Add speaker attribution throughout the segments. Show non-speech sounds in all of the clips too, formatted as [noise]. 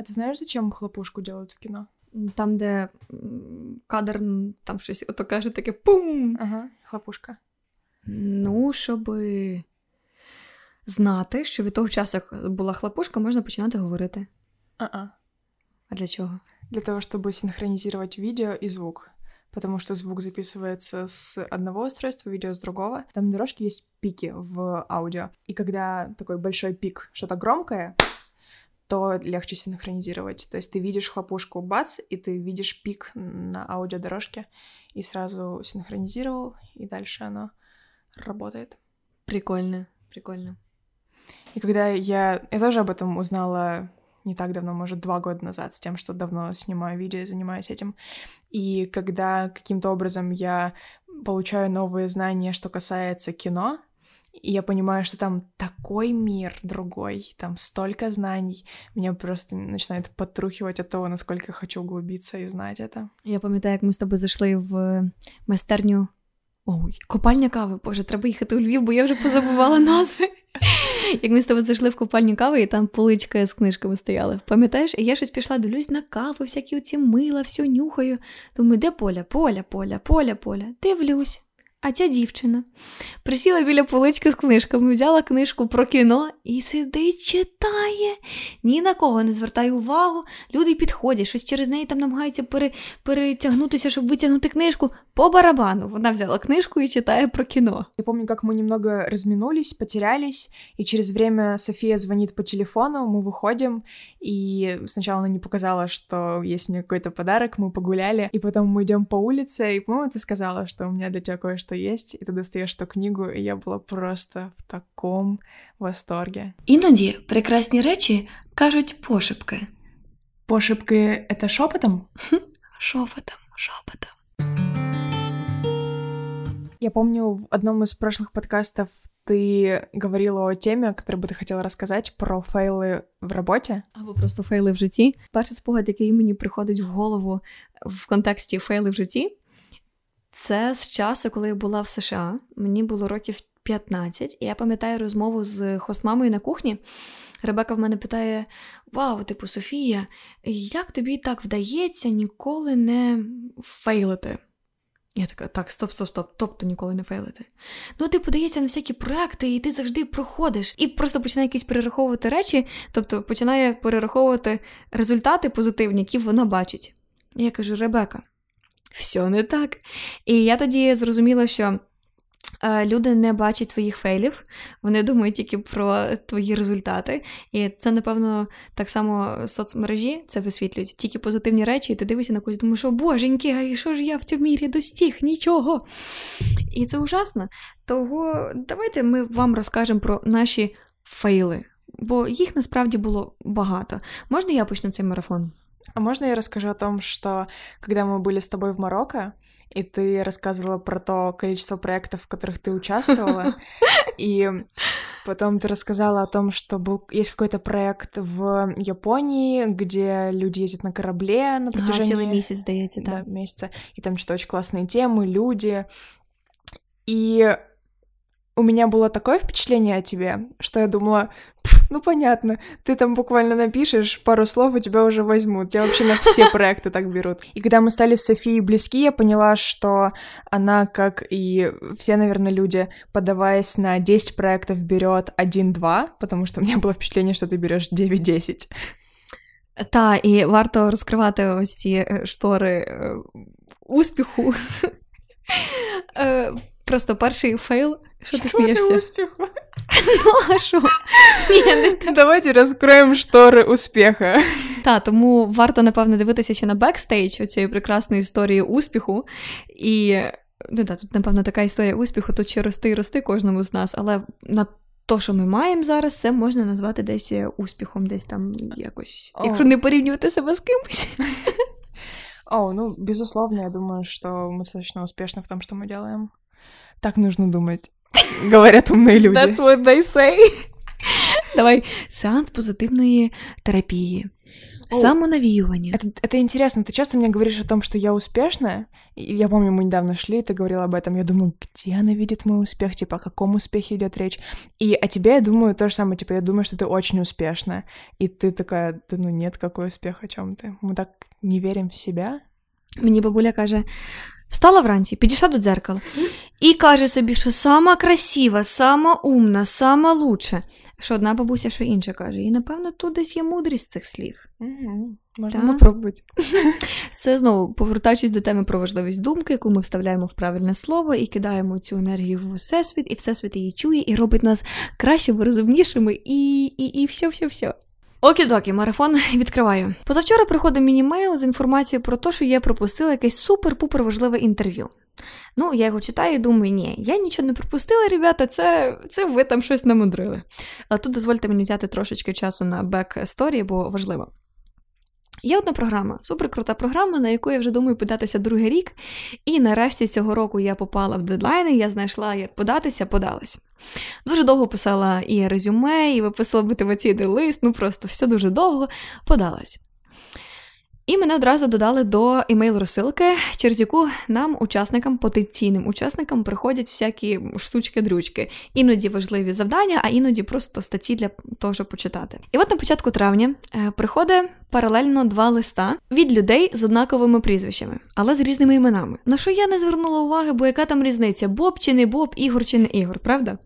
Speaker 1: А ти знаєш, зачем хлопушку делают в кіно?
Speaker 2: Там, де кадр, там щось ото каже таке пум.
Speaker 1: Ага, хлопушка.
Speaker 2: Ну, щоб знати, що від того часу, як була хлопушка, можна починати говорити.
Speaker 1: А-а.
Speaker 2: А для чого?
Speaker 1: Для того, чтобы синхронизировать видео и звук. Потому что звук записывается с одного устройства, видео с другого. Там на дорожке есть пики в аудио. И когда такой большой пик, что-то громкое, то легче синхронизировать. То есть ты видишь хлопушку бац, и ты видишь пик на аудиодорожке, и сразу синхронизировал, и дальше оно работает.
Speaker 2: Прикольно, прикольно.
Speaker 1: И когда я... Я тоже об этом узнала не так давно, может, два года назад, с тем, что давно снимаю видео и занимаюсь этим. И когда каким-то образом я получаю новые знания, что касается кино, и я понимаю, что там такой мир другой, там столько знаний, меня просто начинает подтрухивать от того, насколько я хочу углубиться и знать это.
Speaker 2: Я пам'ятаю, [laughs] як ми з тобою зайшли в майстерню. Ой, копальня кави, боже, треба їхати у Львів, бо я вже позабувала назви. Як ми з тобою зайшли в копальню кави, і там поличка з книжками стояли. Пам'ятаєш? І я щось пішла, дивлюсь на каву, всякі оці мила, все нюхаю. Думаю, де поля, поля, поля, поля, поля. Дивлюсь. А ця дівчина присіла біля полички з книжками, взяла книжку про кіно і сидить, читає. Ні на кого не звертає увагу. Люди підходять, щось через неї там намагаються пере, перетягнутися, щоб витягнути книжку. По барабану. Вона взяла книжку і читає про кіно.
Speaker 1: Я помню, как мы немного разминулись, потерялись, и через время София звонит по телефону, мы выходим, и сначала она не показала, что есть мне какой-то подарок, мы погуляли, и потом мы идем по улице, и, по-моему, ты сказала, что у меня для тебя кое-что есть, и ты достаешь эту книгу, и я была просто в таком восторге.
Speaker 2: Іноді прекрасні речі кажуть пошепки.
Speaker 1: Пошепки — это шепотом?
Speaker 2: Шепотом, шепотом.
Speaker 1: Я помню, в одном из прошлых подкастов ты говорила о теме, о которой бы ты хотела рассказать, про фейлы в работе.
Speaker 2: Або просто фейли в житті. Перший спогад, який мені приходить в голову в контексті фейли в житті, це з часу, коли я була в США. Мені було років 15, і я пам'ятаю розмову з хостмамою на кухні. Ребека в мене питає: Вау, типу, Софія, як тобі так вдається ніколи не фейлити? Я така, так, стоп, стоп, стоп, тобто ніколи не фейлити. Ну, ти подається на всякі проекти, і ти завжди проходиш, і просто починає якісь перераховувати речі, тобто починає перераховувати результати позитивні, які вона бачить. І я кажу: Ребека, все не так. І я тоді зрозуміла, що е, люди не бачать твоїх фейлів, вони думають тільки про твої результати. І це, напевно, так само соцмережі це висвітлюють. Тільки позитивні речі, і ти дивишся на когось, думаєш, що боженьки, а що ж я в цьому мірі достіг? Нічого. І це ужасно. Того давайте ми вам розкажемо про наші фейли, бо їх насправді було багато. Можна я почну цей марафон?
Speaker 1: А можно я расскажу о том, что когда мы были с тобой в Марокко, и ты рассказывала про то количество проектов, в которых ты участвовала, [laughs] и потом ты рассказала о том, что был, есть какой-то проект в Японии, где люди ездят на корабле на протяжении...
Speaker 2: цілий місяць, здається,
Speaker 1: да,
Speaker 2: так.
Speaker 1: месяца, и там что-то очень классные темы, люди. И у меня было такое впечатление о тебе, что я думала, «Пф, ну понятно, ты там буквально напишешь пару слов, и тебя уже возьмут. Тебя вообще на все [laughs] проекты так берут. И когда мы стали с Софией близки, я поняла, что она, как и все, наверное, люди, подаваясь на 10 проектов, берет 1-2, потому что у меня было впечатление, что ты берешь 9-10.
Speaker 2: Та, і варто розкривати ось ці е, штори е, успіху. [laughs] Е, Просто перший фейл. Що ти смієшся?
Speaker 1: успеху? [laughs]
Speaker 2: Ну, а що? Ні, не те.
Speaker 1: Давайте раскроем шторы успеха.
Speaker 2: Та, тому варто, напевно, дивитися ще на бекстейдж цієї прекрасної історії успіху. І ну, да, тут, напевно, така історія успіху, тут ще рости і рости кожному з нас, але на то, що ми маємо зараз, це можна назвати десь успіхом, десь там якось.
Speaker 1: О.
Speaker 2: Якщо не порівнювати себе з кимось.
Speaker 1: О, ну, безусловно, я думаю, что мы достаточно успешны в том, что мы делаем. Так нужно думать. Говорят умные люди.
Speaker 2: That's what they say. [laughs] Давай, сеанс позитивної терапії. Самонавіювання.
Speaker 1: Это, это интересно. Ты часто мне говоришь о том, что я успешная. И я помню, мы недавно шли, и ты говорила об этом. Я думаю, где она видит мой успех? Типа, о каком успехе идет речь? И о тебе я думаю то же самое. Типа, я думаю, что ты очень успешная. И ты такая, да ну нет, какой успех, о чем ты? Мы так не верим в себя.
Speaker 2: Мені бабуля каже: встала вранці, підійшла до дзеркала і каже собі, що сама красива, сама умна, сама лучша. Що одна бабуся, що інша каже. І напевно тут десь є мудрість цих слів.
Speaker 1: Угу.
Speaker 2: Да.
Speaker 1: попробовать.
Speaker 2: Це знову повертаючись до теми про важливість думки, яку ми вставляємо в правильне слово і кидаємо цю енергію в всесвіт, і всесвіт її чує і робить нас кращими, розумнішими і, і, і все, все, все. Okey-dokey, марафон [laughs] відкриваю. Позавчора приходив мені мейл з інформацією про те, що я пропустила якесь супер-пупер важливе інтерв'ю. Ну, я його читаю і думаю, ні, я нічого не пропустила, ребята, це, це ви там щось намудрили. Але тут дозвольте мені взяти трошечки часу на backstory, бо важливо. Є одна програма, суперкрута програма, на яку я вже думаю податися другий рік. І нарешті цього року я попала в дедлайни, я знайшла, як податися, подалась. Дуже довго писала і резюме, і виписала мотиваційний лист, ну просто все дуже довго подалась. І мене одразу додали до імейл-розсилки, через яку нам, учасникам, потенційним учасникам, приходять всякі штучки-дрючки. Іноді важливі завдання, а іноді просто статті для того, щоб почитати. І от на початку травня е, приходить паралельно два листа від людей з однаковими прізвищами, але з різними іменами. На що я не звернула уваги, бо яка там різниця? Боб чи не Боб, Ігор чи не Ігор, правда?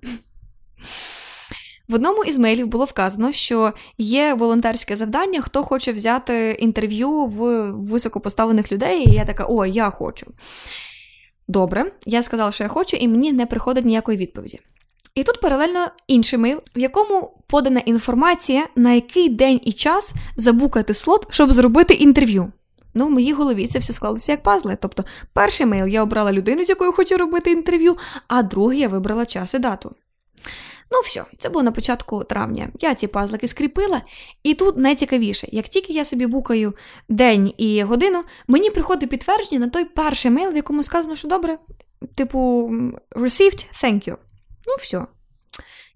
Speaker 2: В одному із мейлів було вказано, що є волонтерське завдання, хто хоче взяти інтерв'ю в високопоставлених людей, і я така, о, я хочу. Добре, я сказала, що я хочу, і мені не приходить ніякої відповіді. І тут паралельно інший мейл, в якому подана інформація, на який день і час забукати слот, щоб зробити інтерв'ю. Ну, в моїй голові це все склалося як пазли. Тобто, перший мейл я обрала людину, з якою хочу робити інтерв'ю, а другий я вибрала час і дату. Ну, все, це було на початку травня. Я ці пазлики скріпила, і тут найцікавіше, як тільки я собі букаю день і годину, мені приходить підтвердження на той перший мейл, в якому сказано, що добре, типу, received, thank you. Ну, все.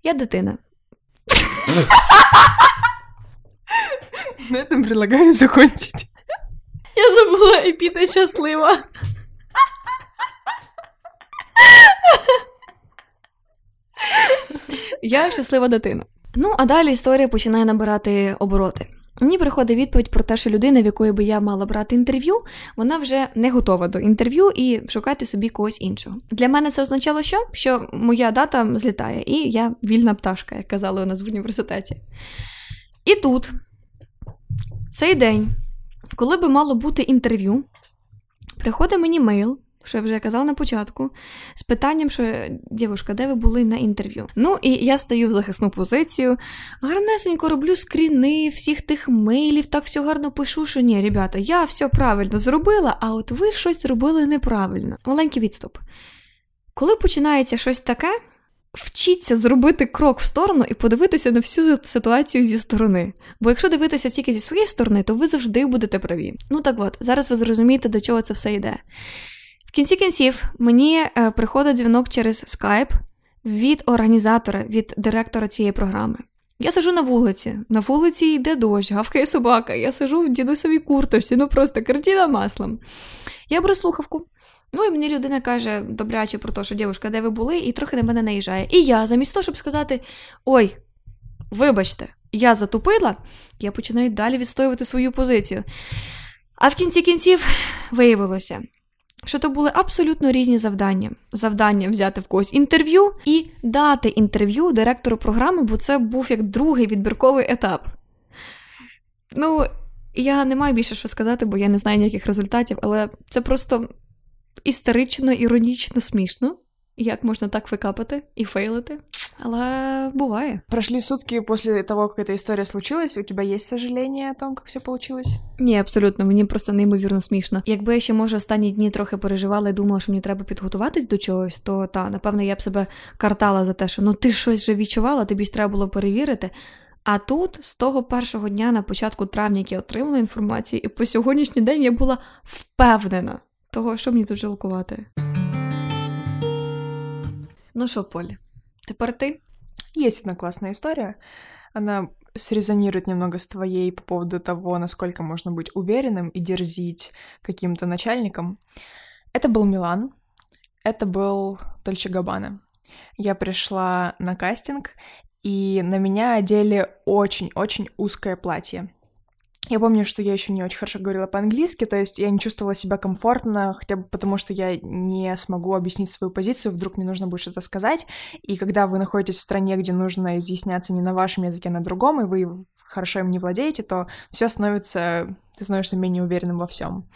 Speaker 2: Я дитина.
Speaker 1: На этом предлагаю закончить.
Speaker 2: Я забула епіта щаслива. Я щаслива дитина. Ну, а далі історія починає набирати обороти. Мені приходить відповідь про те, що людина, в якої би я мала брати інтерв'ю, вона вже не готова до інтерв'ю і шукати собі когось іншого. Для мене це означало, що? Що моя дата злітає, і я вільна пташка, як казали у нас в університеті. І тут, цей день, коли би мало бути інтерв'ю, приходить мені мейл, що я вже казала на початку, з питанням, що дівушка, де ви були на інтерв'ю? Ну і я встаю в захисну позицію, гарнесенько роблю скріни всіх тих мейлів, так все гарно пишу, що ні, ребята, я все правильно зробила, а от ви щось зробили неправильно. Маленький відступ. Коли починається щось таке, вчіться зробити крок в сторону і подивитися на всю ситуацію зі сторони. Бо якщо дивитися тільки зі своєї сторони, то ви завжди будете праві. Ну так от, зараз ви зрозумієте, до чого це все йде. В кінці кінців мені е, приходить дзвінок через Skype від організатора, від директора цієї програми. Я сижу на вулиці. На вулиці йде дощ, гавкає собака. Я сижу в дідусовій курточці, ну просто картина маслом. Я беру слухавку. Ну і мені людина каже добряче про те, що дівчинка, де ви були, і трохи на мене наїжджає. І я, замість того, щоб сказати: Ой, вибачте, я затупила, я починаю далі відстоювати свою позицію. А в кінці кінців виявилося, що то були абсолютно різні завдання. Завдання взяти в когось інтерв'ю і дати інтерв'ю директору програми, бо це був як другий відбірковий етап. Ну, я не маю більше що сказати, бо я не знаю ніяких результатів, але це просто історично, іронічно смішно. Як можна так викапати і фейлити? Але буває.
Speaker 1: Прошли сутки после того, как эта история случилась. У тебя есть сожаление о том, как все получилось?
Speaker 2: Ні, абсолютно, мені просто неймовірно смішно. Якби я ще може останні дні трохи переживала і думала, що мені треба підготуватись до чогось, то та напевно я б себе картала за те, що ну ти щось вже відчувала, тобі ж треба було перевірити. А тут, з того першого дня на початку травня, як я отримала інформацію, і по сьогоднішній день я була впевнена того, що мені тут жалкувати. Ну що, Полі, тепер ти?
Speaker 1: Есть одна классная история. Она срезонирует немного с твоей по поводу того, насколько можно быть уверенным и дерзить каким-то начальником. Это был Милан, это был Дольче Габбана. Я пришла на кастинг, и на меня одели очень-очень узкое платье. Я помню, что я еще не очень хорошо говорила по-английски, то есть я не чувствовала себя комфортно, хотя бы потому, что я не смогу объяснить свою позицию, вдруг мне нужно будет что-то сказать. И когда вы находитесь в стране, где нужно изъясняться не на вашем языке, а на другом, и вы хорошо им не владеете, то все становится, ты становишься менее уверенным во всем.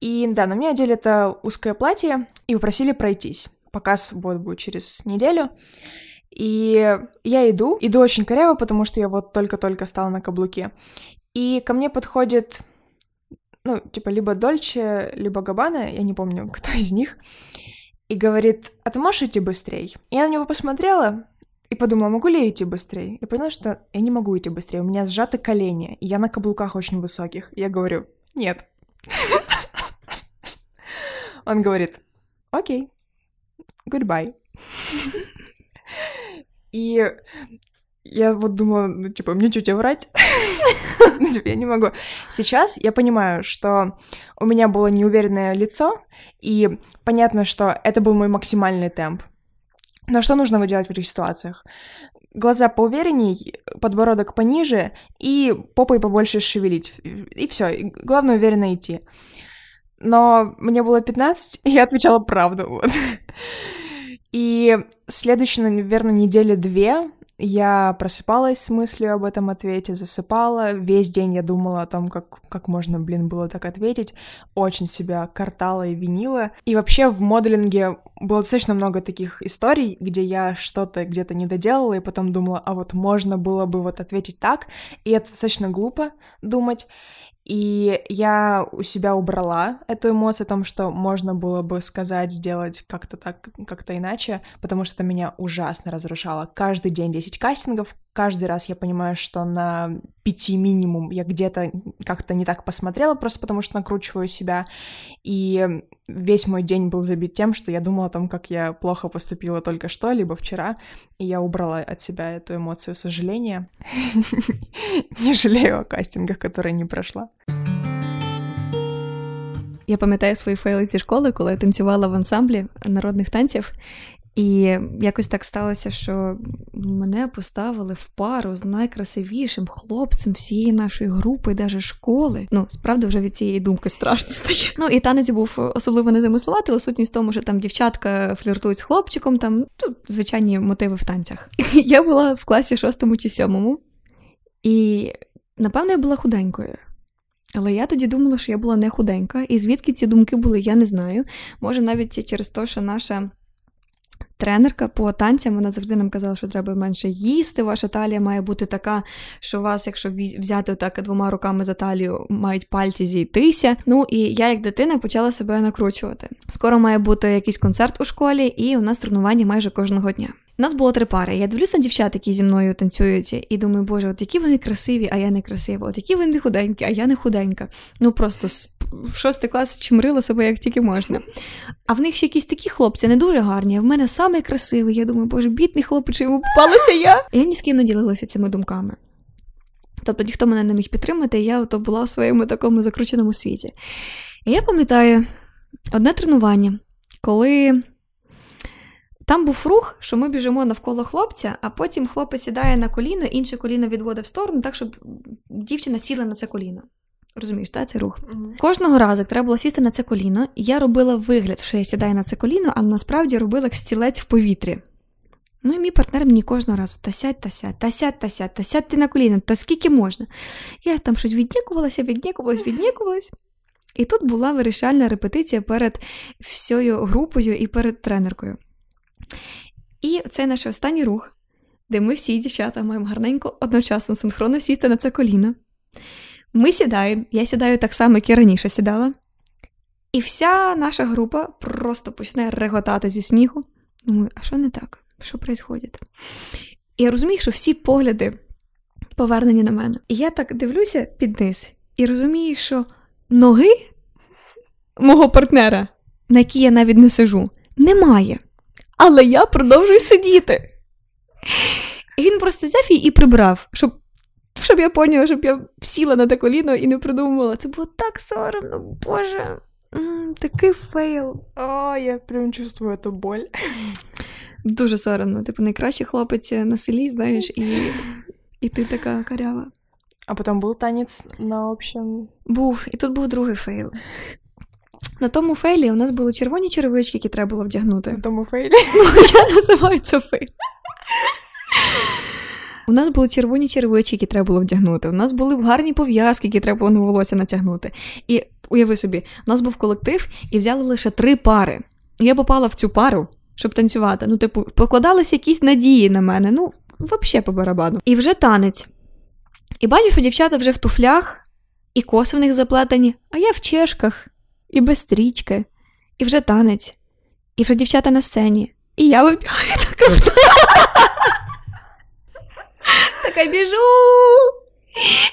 Speaker 1: И да, на меня одели это узкое платье и попросили пройтись. Показ вот будет через неделю. И я иду, иду очень коряво, потому что я вот только-только стала на каблуке. И ко мне подходит, ну, типа, либо Дольче, либо Габана, я не помню, [laughs] кто из них, и говорит, а ты можешь идти быстрее? Я на него посмотрела и подумала, могу ли я идти быстрее? И поняла, что я не могу идти быстрее, у меня сжаты колени, и я на каблуках очень высоких. Я говорю, нет. [laughs] Он говорит, окей, goodbye. [laughs] И я вот думала, ну, типа, мне что, тебе врать? [laughs] ну, типа, я не могу. Сейчас я понимаю, что у меня было неуверенное лицо, и понятно, что это был мой максимальный темп. Но что нужно делать в этих ситуациях? Глаза поуверенней, подбородок пониже и попой побольше шевелить. И все. Главное уверенно идти. Но мне было 15, и я отвечала правду. Вот. И следующие, наверное, недели две я просыпалась с мыслью об этом ответе, засыпала. Весь день я думала о том, как, как можно, блин, было так ответить. Очень себя картала и винила. И вообще в моделинге было достаточно много таких историй, где я что-то где-то не доделала, и потом думала, а вот можно было бы вот ответить так. И это достаточно глупо думать. И я у себя убрала эту эмоцию о том, что можно было бы сказать, сделать как-то так, как-то иначе, потому что это меня ужасно разрушало. Каждый день 10 кастингов, каждый раз я понимаю, что на пяти минимум я где-то как-то не так посмотрела, просто потому что накручиваю себя. И весь мой день был забит тем, что я думала о том, как я плохо поступила только что, либо вчера, и я убрала от себя эту эмоцию сожаления. [laughs] Не жалею о кастингах, которые не прошла.
Speaker 2: Я пам'ятаю свої фейли зі школи, коли я танцювала в ансамблі народних танців, І якось так сталося, що мене поставили в пару з найкрасивішим хлопцем всієї нашої групи, навіть школи. Ну, справді, вже від цієї думки страшно стає. Ну і танець був особливо незамисловатий, але сутність в тому, що там дівчатка фліртують з хлопчиком, там ну, звичайні мотиви в танцях. [laughs] Я була в класі шостому чи сьомому, і напевно я була худенькою. Але я тоді думала, що я була не худенька, і звідки ці думки були, я не знаю. Може, навіть через те, що наша Тренерка по танцям вона завжди нам казала, що треба менше їсти. Ваша талія має бути така, що вас, якщо взяти так двома руками за талію, мають пальці зійтися. Ну і я, як дитина, почала себе накручувати. Скоро має бути якийсь концерт у школі, і у нас тренування майже кожного дня. У нас було три пари. Я дивлюся на дівчат, які зі мною танцюють, і думаю, боже, от які вони красиві, а я не красива, от які вони худенькі, а я не худенька. Ну просто в шостий клас чмирила себе як тільки можна. А в них ще якісь такі хлопці не дуже гарні. а В мене самий красивий. Я думаю, боже, бідний хлопець, йому попалася я. І я ні з ким не ділилася цими думками. Тобто ніхто мене не міг підтримати, і я то була в своєму такому закрученому світі. І я пам'ятаю одне тренування, коли. Там був рух, що ми біжимо навколо хлопця, а потім хлопець сідає на коліно, інше коліно відводить в сторону, так, щоб дівчина сіла на це коліно. Розумієш, та це рух. Mm-hmm. Кожного разу як треба було сісти на це коліно, і я робила вигляд, що я сідаю на це коліно, але насправді робила як стілець в повітрі. Ну і мій партнер мені кожного разу та сядь, та сядь, та сядь, та сядь, та сядь ти на коліно, та скільки можна. Я там щось віднікувалася, віднікувалась, віднікувалась. І тут була вирішальна репетиція перед всією групою і перед тренеркою. І це наш останній рух, де ми всі дівчата маємо гарненько одночасно синхронно сісти на це коліно. Ми сідаємо, я сідаю так само, як і раніше сідала. І вся наша група просто починає реготати зі сміху. Думаю, а що не так? Що відбувається? І я розумію, що всі погляди повернені на мене. І я так дивлюся під низ і розумію, що ноги мого партнера, на якій я навіть не сижу, немає. Але я продовжую сидіти. І він просто взяв її і прибрав, щоб щоб я поняла, щоб я сіла на те коліно і не придумувала. Це було так соромно, Боже. М, такий фейл.
Speaker 1: О, я прям чувствую эту боль.
Speaker 2: Дуже соромно. Типу, найкращий хлопець на селі, знаєш, і, і ти така карява.
Speaker 1: А потом был танец на общем.
Speaker 2: Був, і тут був другий фейл. На тому фейлі у нас були червоні черевички, які треба було вдягнути.
Speaker 1: На тому фейлі.
Speaker 2: Я називаю це фейл. У нас були червоні черевички, які треба було вдягнути. У нас були гарні пов'язки, які треба було на волосся натягнути. І уяви собі, у нас був колектив і взяли лише три пари. Я попала в цю пару, щоб танцювати. Ну, типу, покладалися якісь надії на мене. Ну, взагалі по барабану. І вже танець. І бачу, що дівчата вже в туфлях, і коси в них заплетені, а я в чешках, і без стрічки, і вже танець, і вже дівчата на сцені. І я вибігаю така. [laughs] Така біжу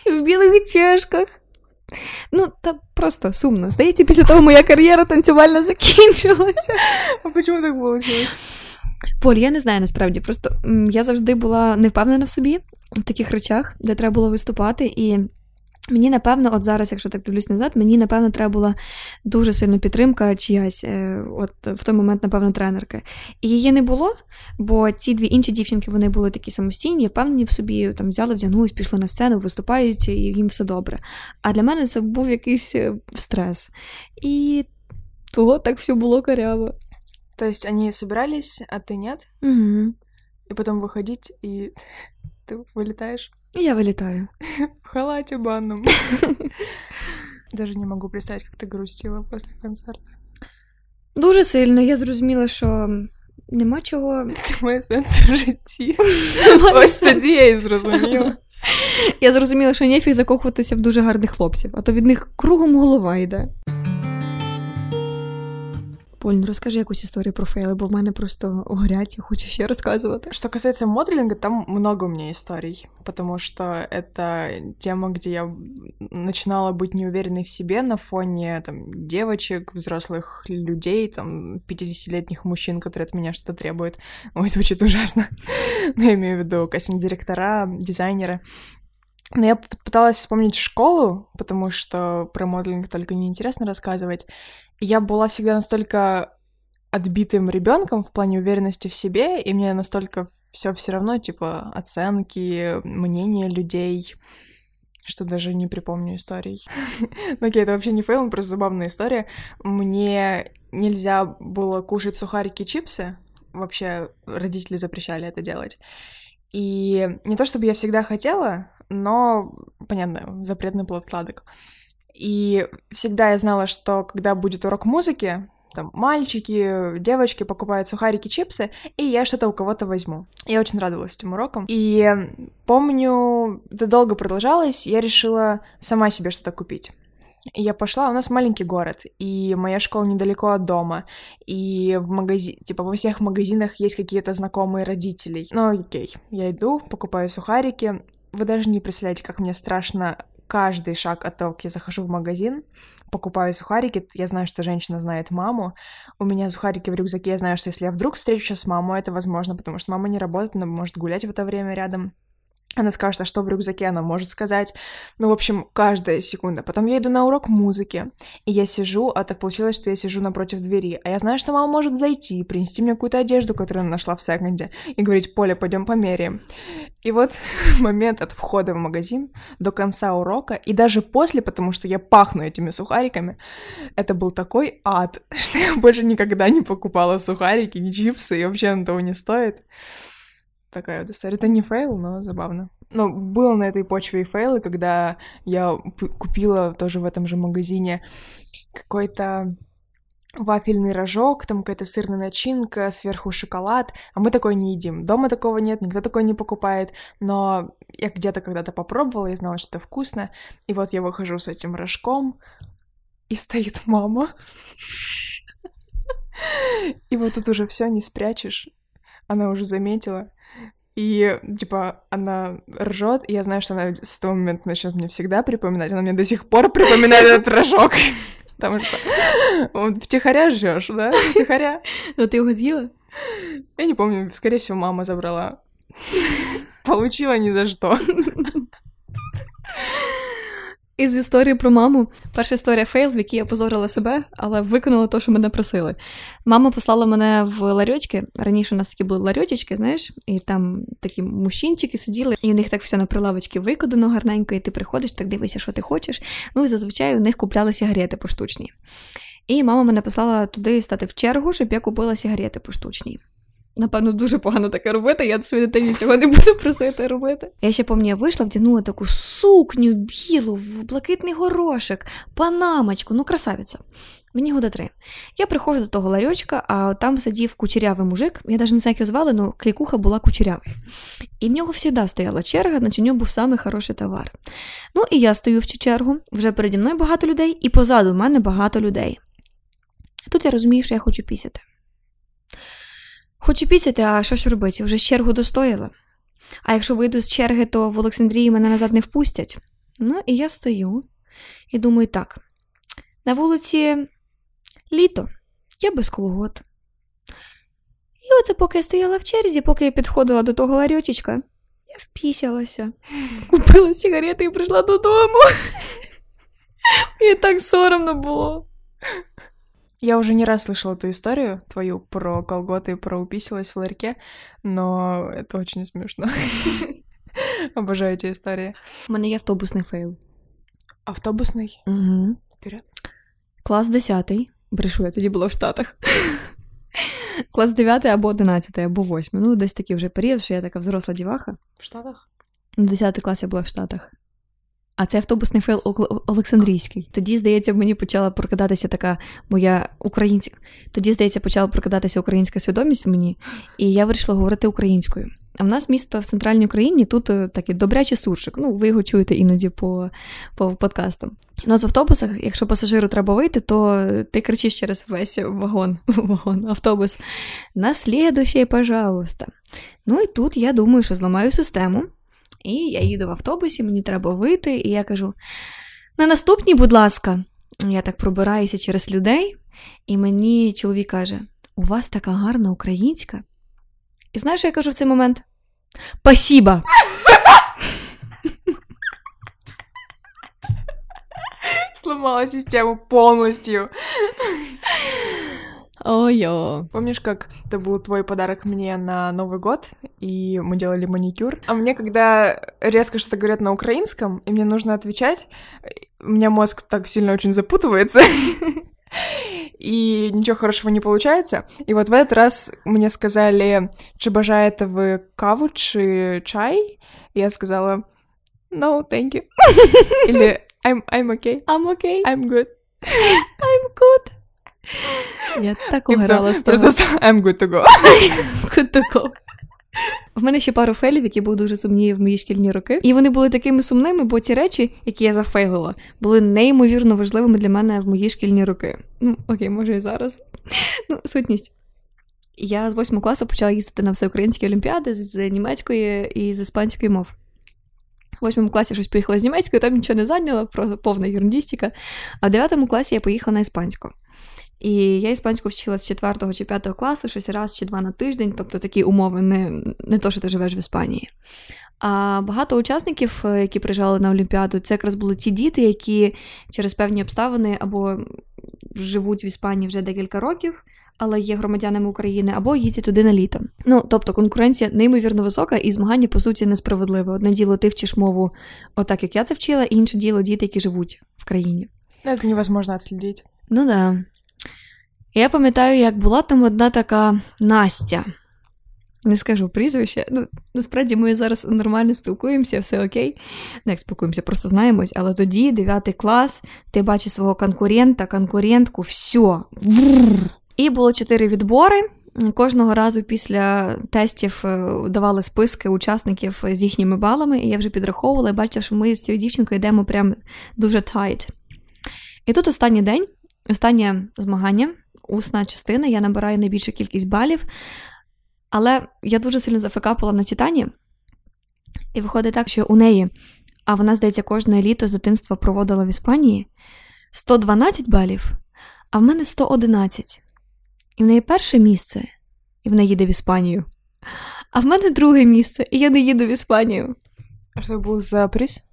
Speaker 2: в білих чешках. Ну, та просто сумно. Здається, після того моя кар'єра танцювальна закінчилася.
Speaker 1: А почему так получилось?
Speaker 2: Поль, я не знаю насправді. Просто я завжди була не впевнена в собі в таких речах, де треба було виступати. І мені, напевно, от зараз, якщо так дивлюсь назад, мені, напевно, треба була дуже сильна підтримка чиясь, е, от в той момент, напевно, тренерки. І її не було, бо ці дві інші дівчинки вони були такі самостійні, впевнені в собі, там взяли, вдягнулись, пішли на сцену, виступають, і їм все добре. А для мене це був якийсь е, стрес. І того так все було каряво.
Speaker 1: То есть они собирались, а ты нет?
Speaker 2: Угу.
Speaker 1: И потом выходить, и [laughs] ты вылетаешь
Speaker 2: І я вилітаю.
Speaker 1: в халате банном. [laughs] Даже не могу представить, как ты грустила после концерта.
Speaker 2: Дуже сильно я зрозуміла, що нема чого.
Speaker 1: Ты моя сенс в житті. Ось тоді я і зрозуміла. [laughs]
Speaker 2: Я зрозуміла, що нефіг закохуватися в дуже гарних хлопців, а то від них кругом голова йде. Поль, ну розкажи якусь історію про фейли, бо в мене просто горять, я хочу ще розказувати.
Speaker 1: Что касается моделинга, там много у меня историй, потому что это тема, где я начинала быть неуверенной в себе на фоне там, девочек, взрослых людей, там, 50-летних мужчин, которые от меня что-то требуют. Ой, звучит ужасно. [laughs] Но я имею в виду кастинг-директора, дизайнеры. Но я пыталась вспомнить школу, потому что про моделинг только неинтересно рассказывать. Я была всегда настолько отбитым ребенком в плане уверенности в себе, и мне настолько все все равно, типа оценки, мнения людей, что даже не припомню историй. [laughs] Ну окей, это вообще не фейл, просто забавная история. Мне нельзя было кушать сухарики чипсы. Вообще родители запрещали это делать. И не то чтобы я всегда хотела, но, понятно, запретный плод сладок. И всегда я знала, что когда будет урок музыки, там мальчики, девочки покупают сухарики, чипсы, и я что-то у кого-то возьму. Я очень радовалась этим урокам. И помню, это долго продолжалось, я решила сама себе что-то купить. Я пошла, у нас маленький город, и моя школа недалеко от дома, и в магазине, типа во всех магазинах есть какие-то знакомые родителей. Ну, окей, я иду, покупаю сухарики. Вы даже не представляете, как мне страшно каждый шаг от того, как я захожу в магазин, покупаю сухарики, я знаю, что женщина знает маму, у меня сухарики в рюкзаке, я знаю, что если я вдруг встречу сейчас маму, это возможно, потому что мама не работает, она может гулять в это время рядом, она скажет, а что в рюкзаке, она может сказать. Ну, в общем, каждая секунда. Потом я иду на урок музыки, и я сижу, а так получилось, что я сижу напротив двери. А я знаю, что мама может зайти, принести мне какую-то одежду, которую она нашла в секонде, и говорить, Поля, пойдем померяем. И вот [laughs] момент от входа в магазин до конца урока, и даже после, потому что я пахну этими сухариками, это был такой ад, [laughs] что я больше никогда не покупала сухарики, ни чипсы, и вообще он того не стоит такая вот история. Это не фейл, но забавно. Но было на этой почве и фейлы, когда я купила тоже в этом же магазине какой-то вафельный рожок, там какая-то сырная начинка, сверху шоколад, а мы такое не едим. Дома такого нет, никто такое не покупает, но я где-то когда-то попробовала, я знала, что это вкусно, и вот я выхожу с этим рожком, и стоит мама. [laughs] И вот тут уже все не спрячешь. Она уже заметила. И, типа, она ржет, и я знаю, что она с того момента начнет мне всегда припоминать. Она мне до сих пор припоминает этот рожок. [laughs] Потому что вот, втихаря жжешь, да? Втихаря.
Speaker 2: Но ты его съела?
Speaker 1: Я не помню, скорее всего, мама забрала. [laughs] Получила ні за що.
Speaker 2: Із історії про маму. Перша історія фейл, в якій я позорила себе, але виконала те, що мене просили. Мама послала мене в ларьочки. Раніше у нас такі були ларьочки, знаєш, і там такі мужчинчики сиділи, і у них так все на прилавочці викладено гарненько, і ти приходиш, так дивишся, що ти хочеш. Ну і зазвичай у них купляли сигарети поштучні. І мама мене послала туди стати в чергу, щоб я купила сигарети поштучні. Напевно, дуже погано таке робити. Я своїй дитині цього не буду просити робити. Я ще пам'ятаю, я вийшла, вдягнула таку сукню білу, в блакитний горошок, панамочку, ну красавиця. Мені года три. Я приходжу до того ларьочка, а там сидів кучерявий мужик. Я навіть не знаю, як його звали, але клікуха була кучерявий. І в нього завжди стояла черга, значить у нього був самий хороший товар. Ну і я стою в цю чергу, вже переді мною багато людей, і позаду в мене багато людей. Тут я розумію, що я хочу пісяти. Хочу пісяти, а що ж робити? Вже з чергу достояла. А якщо вийду з черги, то в Олександрії мене назад не впустять. Ну, і я стою і думаю, так, на вулиці літо, я без колгот. І оце поки я стояла в черзі, поки я підходила до того ларьочечка, я впісялася, купила сигарети і прийшла додому. [laughs] І так соромно було.
Speaker 1: Я уже не раз слышала эту историю твою про колготы, про уписилась в ларьке, но это очень смешно. [laughs] Обожаю эти истории.
Speaker 2: У мене є автобусний фейл.
Speaker 1: Автобусний?
Speaker 2: Угу.
Speaker 1: Вперед.
Speaker 2: Клас 10. Брешу, я тоді була в Штатах. [laughs] Клас 9 або 11, або 8. Ну, десь такий вже період, що я така взросла діваха.
Speaker 1: В Штатах?
Speaker 2: Ну, 10 клас я була в Штатах. А це автобусний фейл Олександрійський. Тоді, здається, мені почала прокидатися така моя українська. Тоді, здається, почала прокидатися українська свідомість в мені, і я вирішила говорити українською. А в нас місто в центральній Україні тут е, такий добрячий суржик. Ну, ви його чуєте іноді по по подкастам. У нас в автобусах, якщо пасажиру треба вийти, то ти кричиш через весь вагон, [laughs] вагон, автобус. На пожалуйста. Ну і тут я думаю, що зламаю систему. І я їду в автобусі, мені треба вийти, і я кажу: на наступній, будь ласка, я так пробираюся через людей, і мені чоловік каже: У вас така гарна українська. І знаєш, що я кажу в цей момент? Спасіба!
Speaker 1: Сломала систему полностью. [laughs]
Speaker 2: Ой-ё.
Speaker 1: Помнишь, как это был твой подарок мне на Новый год, и мы делали маникюр? А мне, когда резко что-то говорят на украинском, и мне нужно отвечать, у меня мозг так сильно очень запутывается, [laughs] и ничего хорошего не получается. И вот в этот раз мне сказали, чи бажаєте вы каву, чи чай? И я сказала, no, thank you. [laughs] Или I'm, I'm okay.
Speaker 2: I'm okay.
Speaker 1: I'm good. [laughs]
Speaker 2: I'm good. Я так угорала з того.
Speaker 1: Просто I'm good to go. [laughs]
Speaker 2: Good to go. В мене ще пару фейлів, які були дуже сумні в мої шкільні роки. І вони були такими сумними, бо ті речі, які я зафейлила, були неймовірно важливими для мене в мої шкільні роки. Ну, окей, може і зараз. Ну, сутність. Я з восьмого класу почала їздити на всеукраїнські олімпіади з німецької і з іспанської мов. В восьмому класі щось поїхала з німецької, там нічого не зайняла, просто повна юрндістика. А в дев'ятому класі я поїхала на іспанську. І я іспанську вчила з 4 чи 5 класу, щось раз чи два на тиждень, тобто такі умови, не не то, що ти живеш в Іспанії. А багато учасників, е, які приїжджали на Олімпіаду, це якраз були ті діти, які через певні обставини або живуть в Іспанії вже декілька років, але є громадянами України, або їздять туди на літо. Ну тобто конкуренція неймовірно висока, і змагання, по суті, несправедливе. Одне діло, ти вчиш мову, отак як я це вчила, і інше діло діти, які живуть в країні.
Speaker 1: Це невозможно відслідити.
Speaker 2: Ну да. Я пам'ятаю, як була там одна така Настя. Не скажу прізвище. Ну, Насправді ми зараз нормально спілкуємося, все окей. Не як спілкуємося, просто знаємось. Але тоді, 9 клас, ти бачиш свого конкурента, конкурентку, все. І було чотири відбори. Кожного разу після тестів е, давали списки учасників з їхніми балами, і я вже підраховувала і бачила, що ми з цією дівчинкою йдемо прям дуже tight. І тут останній день, останнє змагання усна частина, я набираю найбільшу кількість балів. Але я дуже сильно зафакапила на читанні, і виходить так, що у неї, а вона, здається, кожне літо з дитинства проводила в Іспанії 112 балів, а в мене 111. І в неї перше місце, і вона їде в Іспанію. А в мене друге місце, і я не їду в Іспанію.
Speaker 1: А що був за приз?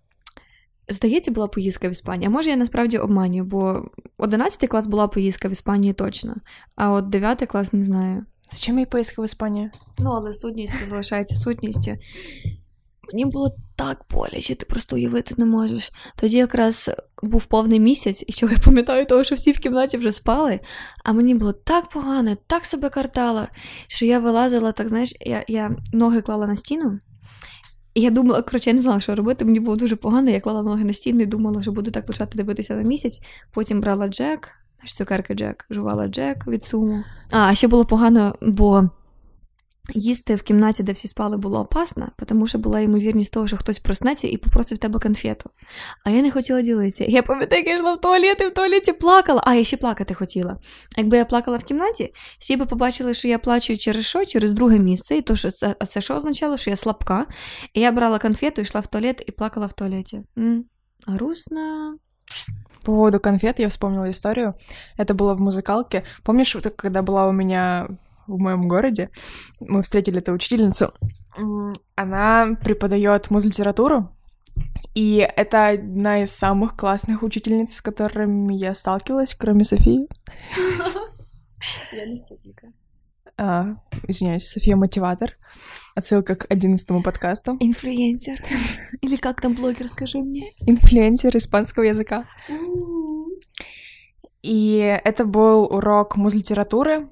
Speaker 2: Здається, була поїздка в Іспанію. А може, я насправді обманюю, бо 11 клас була поїздка в Іспанії точно, а от 9 клас не знаю.
Speaker 1: Зачем їй поїздка в Іспанію?
Speaker 2: Ну, але сутність залишається сутністю. Мені було так боляче, ти просто уявити не можеш. Тоді якраз був повний місяць, і що я пам'ятаю, того, що всі в кімнаті вже спали, а мені було так погано, так себе картала, що я вилазила, так знаєш, я, я ноги клала на стіну. І я думала, коротше, я не знала, що робити. Мені було дуже погано. Я клала ноги на стіну і думала, що буду так почати дивитися на місяць. Потім брала Джек, знаєш, цукерки Джек, жувала Джек від суму. А ще було погано, бо їсти в кімнаті, де всі спали, було опасно, тому що була ймовірність того, що хтось проснеться і попросив тебе конфету. А я не хотіла ділитися. Я пам'ятаю, як я йшла в туалет і в туалеті плакала, а я ще плакати хотіла. Якби я плакала в кімнаті, всі би побачили, що я плачу через що? Через друге місце, і то, що це, а це що означало, що я слабка. І я брала конфету, йшла в туалет і плакала в туалеті. М? Грустно.
Speaker 1: По поводу конфет я вспомнила историю. Это было в музыкалке. Помнишь, вот когда была у меня в моем городе, мы встретили эту учительницу. Она преподает муз-литературу, и это одна из самых классных учительниц, с которыми я сталкивалась, кроме Софии.
Speaker 2: Я не вчителька.
Speaker 1: А, извиняюсь, София мотиватор. Отсылка к одиннадцатому подкасту.
Speaker 2: Инфлюенсер. Или как там блогер, скажи мне.
Speaker 1: Инфлюенсер испанского языка. И это был урок муз-литературы.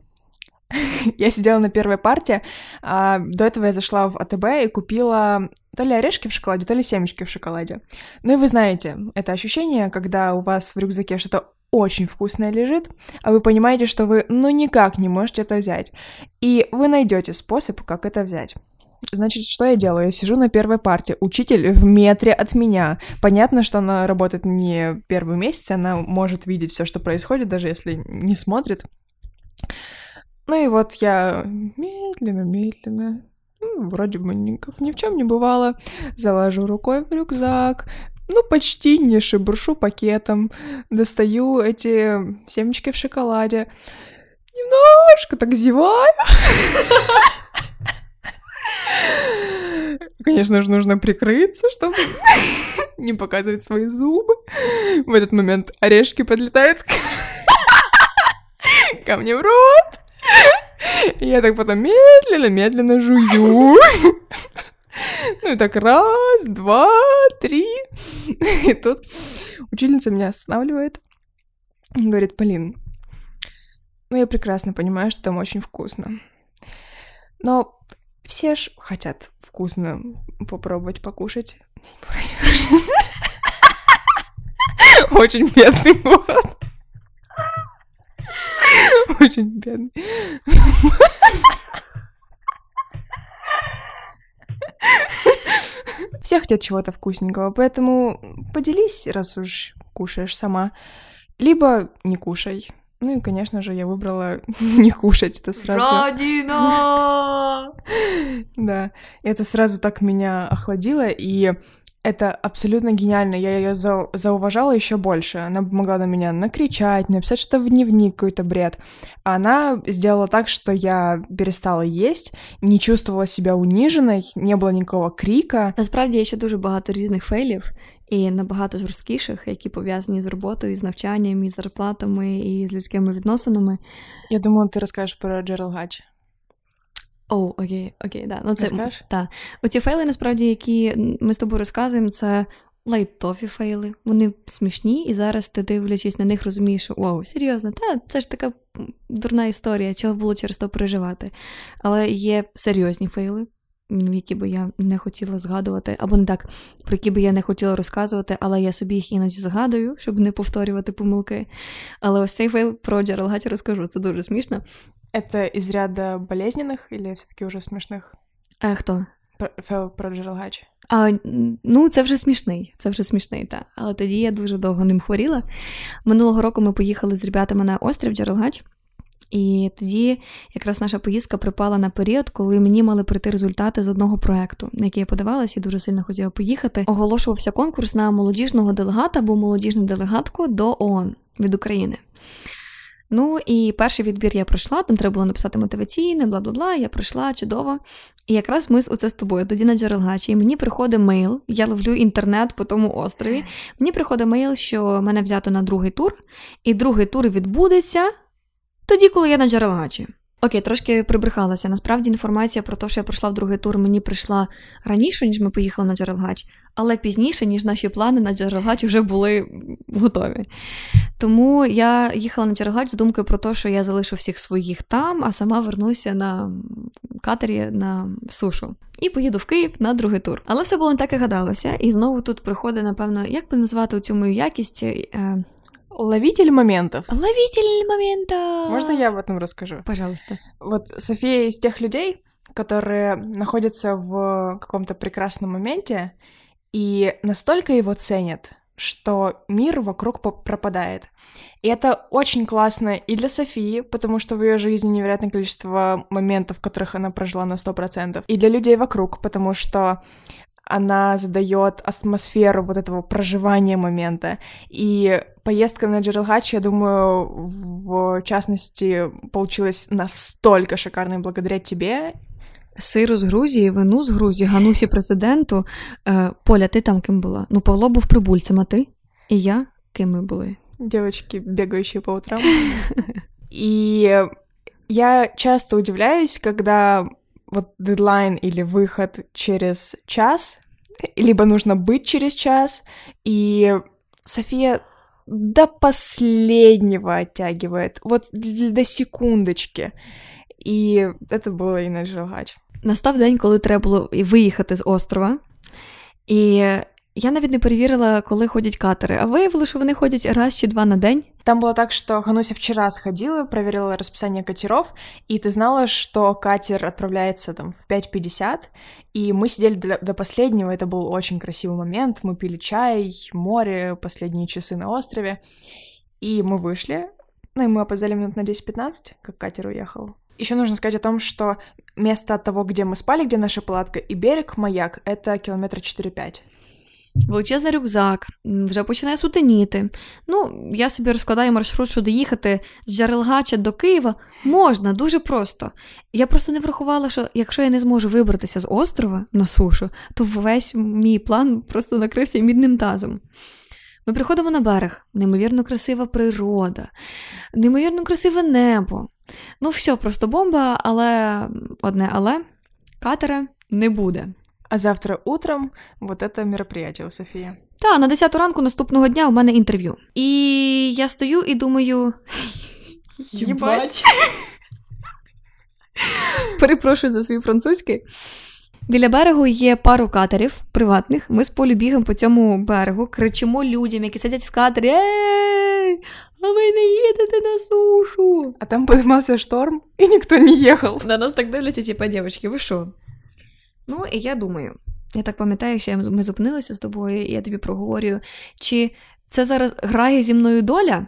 Speaker 1: [laughs] Я сидела на первой парте. а до этого я зашла в АТБ и купила то ли орешки в шоколаде, то ли семечки в шоколаде. Ну и вы знаете, это ощущение, когда у вас в рюкзаке что-то очень вкусное лежит, а вы понимаете, что вы ну никак не можете это взять. И вы найдете способ, как это взять. Значит, что я делаю? Я сижу на первой парте. Учитель в метре от меня. Понятно, что она работает не первый месяц, она может видеть все, что происходит, даже если не смотрит. Ну и вот я медленно-медленно, ну, вроде бы никак ни в чем не бывало, залажу рукой в рюкзак, ну, почти не шебуршу пакетом, достаю эти семечки в шоколаде, немножко так зеваю. Конечно же, нужно прикрыться, чтобы не показывать свои зубы. В этот момент орешки подлетают ко мне в рот. Я так потом медленно-медленно жую. Ну и так раз, два, три. И тут учительница меня останавливает. Говорит, Полин, ну я прекрасно понимаю, что там очень вкусно. Но все ж хотят вкусно попробовать покушать. [laughs] Очень бедный город. Очень бедный. Все хотят чего-то вкусненького, поэтому поделись, раз уж кушаешь сама. Либо не кушай. Ну и, конечно же, я выбрала [laughs] не кушать это сразу.
Speaker 2: Родина! [laughs]
Speaker 1: Да, это сразу так меня охладило, и это абсолютно гениально. Я ее за- зауважала еще больше. Она могла на меня накричать, написать что-то в дневник, какой-то бред. А она сделала так, что я перестала есть, не чувствовала себя униженной, не было никакого крика.
Speaker 2: Насправді є ще дуже багато різних фейлів, і набагато жорсткіших, які пов'язані з роботою, з навчанням, і з зарплатами, і з людськими відносинами.
Speaker 1: Я думала, ты расскажешь про Джерал Гач.
Speaker 2: О, окей, окей, да. Ну, це, та. Оці фейли, насправді, які ми з тобою розказуємо, це лайтові фейли. Вони смішні, і зараз ти дивлячись на них, розумієш, що вау, серйозно, та це ж така дурна історія, чого було через то переживати. Але є серйозні фейли, які би я не хотіла згадувати, або не так, про які би я не хотіла розказувати, але я собі їх іноді згадую, щоб не повторювати помилки. Але ось цей фейл про Джарилгач розкажу, це дуже смішно.
Speaker 1: Это из ряда болезненных или все-таки уже смешных?
Speaker 2: А хто?
Speaker 1: Про- Фейл про Джерал Гач.
Speaker 2: А, м, ну, це вже смішний, це вже смішний, так. Але тоді я дуже довго ним хворіла. Минулого року ми поїхали з ребятами на острів Джерелгач, і тоді якраз наша поїздка припала на період, коли мені мали прийти результати з одного проекту, на який я подавалася і дуже сильно хотіла поїхати. Оголошувався конкурс на молодіжного делегата або молодіжну делегатку до ООН від України. Ну і перший відбір я пройшла, там треба було написати мотиваційне, бла бла бла. Я пройшла чудово. І якраз ми з оце з тобою тоді на Джерелгачі. І мені приходить мейл, я ловлю інтернет по тому острові. Мені приходить мейл, що мене взято на другий тур, і другий тур відбудеться тоді, коли я на Джерелгачі. Окей, трошки прибрехалася. Насправді інформація про те, що я пройшла в другий тур, мені прийшла раніше, ніж ми поїхали на Джерелгач, але пізніше, ніж наші плани на Джерелгач вже були готові. Тому я їхала на Джерелгач з думкою про те, що я залишу всіх своїх там, а сама вернуся на катері на сушу. І поїду в Київ на другий тур. Але все було не так і гадалося. І знову тут приходить, напевно, як би назвати цю мою якість.
Speaker 1: Ловитель моментов.
Speaker 2: Ловитель момента.
Speaker 1: Можно я об этом расскажу?
Speaker 2: Пожалуйста.
Speaker 1: Вот София из тех людей, которые находятся в каком-то прекрасном моменте и настолько его ценят, что мир вокруг пропадает. И это очень классно и для Софии, потому что в ее жизни невероятное количество моментов, в которых она прожила на 100%, и для людей вокруг, потому что она задает атмосферу вот этого проживания момента. И поездка на Джерелгач, я думаю, в частности, получилась настолько шикарной благодаря тебе.
Speaker 2: Сиру з Грузії, вину з Грузії, Ганусі президенту. Е, Поля, ти там ким була? Ну, Павло був прибульцем, а ти? І я ким ми були?
Speaker 1: Девочки, бегающие по утрам. [laughs] И я часто удивляюсь, когда вот дедлайн или выход через час, либо нужно быть через час, и София до последнего оттягивает, вот до секундочки. І це було і на Джелгач.
Speaker 2: Настав день, коли треба було виїхати з острова, і я навіть не перевірила, коли ходять катери, а виявилося, що вони ходять раз чи два на день.
Speaker 1: Там было так, что Хануся вчера сходила, проверила расписание катеров, и ты знала, что катер отправляется там в 5.50, и мы сидели до, до последнего, это был очень красивый момент, мы пили чай, море, последние часы на острове, и мы вышли, ну и мы опоздали минут на 10-15, как катер уехал. Еще нужно сказать о том, что место от того, где мы спали, где наша палатка, и берег, маяк, это километра 4-5.
Speaker 2: Величезний рюкзак, вже починає сутеніти. Ну, я собі розкладаю маршрут, що доїхати з Джарелгача до Києва можна, дуже просто. Я просто не врахувала, що якщо я не зможу вибратися з острова на сушу, то весь мій план просто накрився мідним тазом. Ми приходимо на берег, неймовірно красива природа, неймовірно красиве небо. Ну, все, просто бомба, але одне але катера не буде.
Speaker 1: А завтра утром вот это мероприятие у Софії.
Speaker 2: Так, на 10 ранку наступного дня у мене інтерв'ю. І я стою і думаю. [laughs]
Speaker 1: Єбать.
Speaker 2: Перепрошую за свій французький. Біля берегу є пару катерів приватних. Ми з полю бігаємо по цьому берегу, кричимо людям, які сидять в катері. Ей! А ви не їдете на сушу.
Speaker 1: А там піднімався шторм, і ніхто не їхав.
Speaker 2: На нас так дивляться, типа, дівчатки, ви що? Ну, і я думаю, я так пам'ятаю, що ми зупинилися з тобою, і я тобі проговорюю, чи це зараз грає зі мною доля,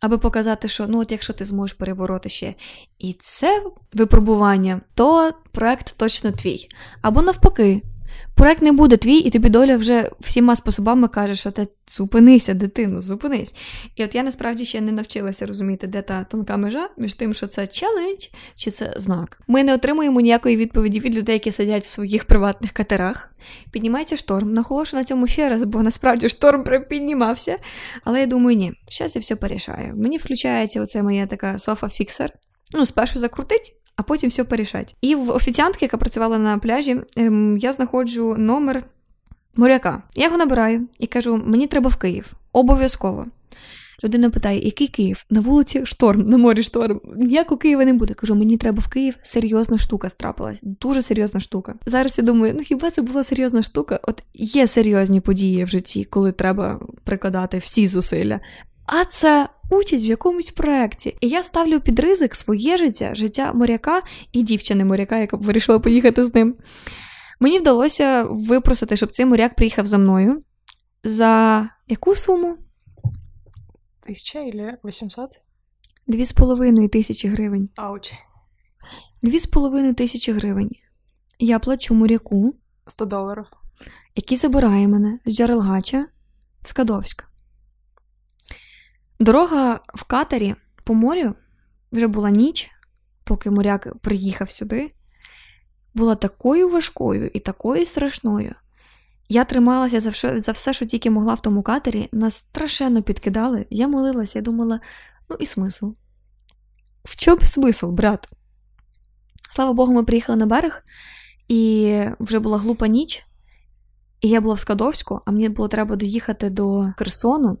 Speaker 2: аби показати, що ну от якщо ти зможеш перебороти ще і це випробування, то проект точно твій. Або навпаки, Проект не буде твій, і тобі доля вже всіма способами каже, що ти зупинися, дитину, зупинись. І от я насправді ще не навчилася розуміти, де та тонка межа між тим, що це челендж чи це знак. Ми не отримуємо ніякої відповіді від людей, які сидять в своїх приватних катерах. Піднімається шторм. Наголошу на цьому ще раз, бо насправді шторм піднімався. Але я думаю, ні, зараз я все порішаю. Мені включається оце моя така софа-фіксер. Ну, спершу закрутить а потім все порішать. І в офіціантки, яка працювала на пляжі, ем, я знаходжу номер моряка. Я його набираю і кажу: мені треба в Київ. Обов'язково. Людина питає, який Київ? На вулиці шторм, на морі шторм. Ніякого Києва не буде. Кажу, мені треба в Київ. Серйозна штука страпилась. Дуже серйозна штука. Зараз я думаю, ну хіба це була серйозна штука? От є серйозні події в житті, коли треба прикладати всі зусилля. А це участь в якомусь проєкті. І я ставлю під ризик своє життя, життя моряка і дівчини моряка, яка вирішила поїхати з ним. Мені вдалося випросити, щоб цей моряк приїхав за мною. За яку суму?
Speaker 1: Тисяча или 800?
Speaker 2: Дві з половиною тисячі гривень.
Speaker 1: Ауч.
Speaker 2: Дві з половиною тисячі гривень. Я плачу моряку
Speaker 1: 100 доларів.
Speaker 2: Який забирає мене з Джарелгача в Скадовськ. Дорога в катері по морю вже була ніч, поки моряк приїхав сюди, була такою важкою і такою страшною. Я трималася за все, за все, що тільки могла в тому катері, нас страшенно підкидали. Я молилася, я думала, ну і смисл. В чому смисл, брат? Слава Богу, ми приїхали на берег, і вже була глупа ніч, і я була в Скадовську, а мені було треба доїхати до Херсону.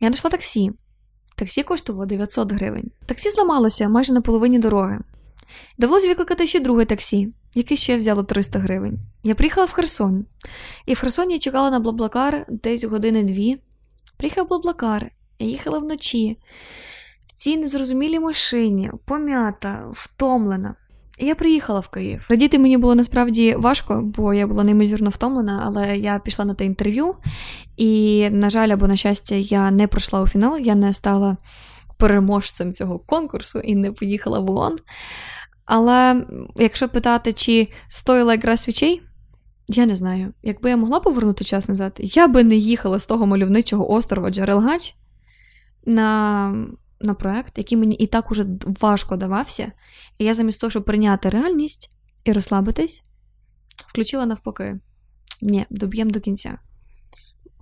Speaker 2: Я знайшла таксі. Таксі коштувало 900 гривень. Таксі зламалося майже на половині дороги. Довелося викликати ще друге таксі, яке ще взяло 300 гривень. Я приїхала в Херсон, і в Херсоні я чекала на Блаблакар десь години-дві. Приїхав Блаблакар, я їхала вночі, в цій незрозумілій машині, пом'ята, втомлена. Я приїхала в Київ. Радіти мені було насправді важко, бо я була неймовірно втомлена, але я пішла на те інтерв'ю, і, на жаль, або на щастя, я не пройшла у фінал, я не стала переможцем цього конкурсу і не поїхала в ООН. Але якщо питати, чи стоїла якраз свічей, я не знаю. Якби я могла повернути час назад, я би не їхала з того мальовничого острова Джерелгач на на проект, який мені і так уже важко давався. І я замість того, щоб прийняти реальність і розслабитись, включила навпаки. Ні, доб'ємо до кінця.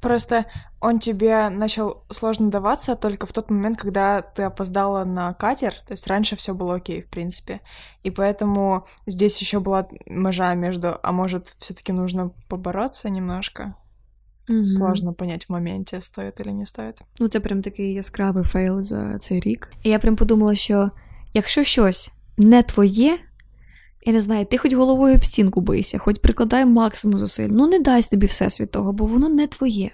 Speaker 1: Просто он тебе начал сложно даваться только в тот момент, когда ты опоздала на катер. То есть раньше все было окей, в принципе. И поэтому здесь еще была межа между, а может, все-таки нужно побороться немножко. Mm-hmm. Сложно понять в моменті, стоїть или не стоїть.
Speaker 2: Ну, це прям такий яскравий fail за цей рік. І я прям подумала, що якщо щось не твоє, я не знаю, ти хоч головою об стінку бийся, хоч прикладай максимум зусиль. Ну не дай тобі всесвіт того, бо воно не твоє.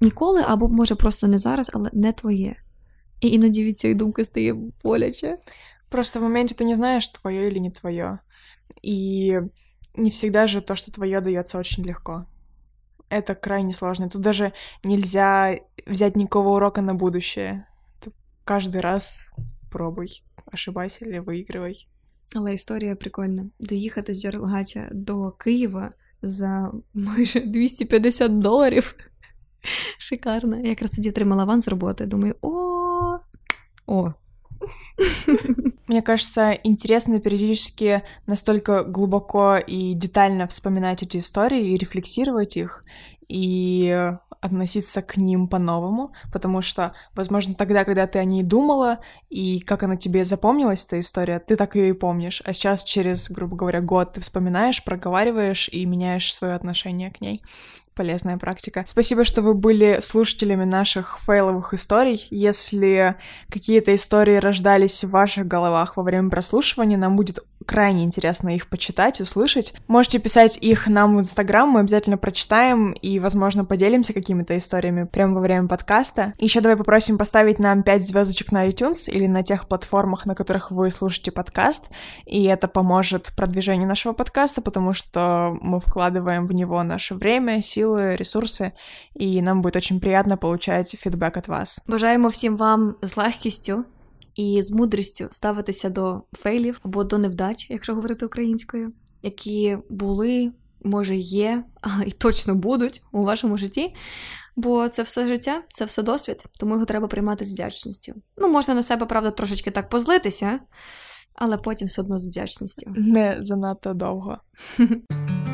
Speaker 2: Ніколи, або, може, просто не зараз, але не твоє. І іноді від цієї думки стає боляче.
Speaker 1: Просто в моменте ты не знаешь, твое или не твое. И не всегда же то, что твое, дается очень легко Это крайне сложно. Тут даже нельзя взять никакого урока на будущее. Ты каждый раз пробуй, ошибайся или выигрывай.
Speaker 2: Але історія прикольна. Доїхати з Джерелгача до Києва за майже 250 доларів. Шикарно. Я якраз тоді отримала аванс з роботи. Думаю, о, о.
Speaker 1: Мне кажется, интересно периодически настолько глубоко и детально вспоминать эти истории и рефлексировать их, и относиться к ним по-новому, потому что, возможно, тогда, когда ты о ней думала, и как она тебе запомнилась, эта история, ты так ее и помнишь, а сейчас через, грубо говоря, год ты вспоминаешь, проговариваешь и меняешь свое отношение к ней полезная практика. Спасибо, что вы были слушателями наших фейловых историй. Если какие-то истории рождались в ваших головах во время прослушивания, нам будет крайне интересно их почитать, услышать. Можете писать их нам в Инстаграм, мы обязательно прочитаем и, возможно, поделимся какими-то историями прямо во время подкаста. Еще давай попросим поставить нам 5 звездочек на iTunes или на тех платформах, на которых вы слушаете подкаст, и это поможет продвижению нашего подкаста, потому что мы вкладываем в него наше время, силы, ресурсы, и нам будет очень приятно получать фидбэк от вас.
Speaker 2: Бажаємо всім вам з легкістю і з мудрістю ставитися до фейлів або до невдач, якщо говорити українською, які були, може, є, а і точно будуть у вашому житті. Бо це все життя, це все досвід, тому його треба приймати з вдячністю. Ну, можна на себе, правда, трошечки так позлитися, але потім все одно з вдячністю.
Speaker 1: Не занадто довго. [laughs]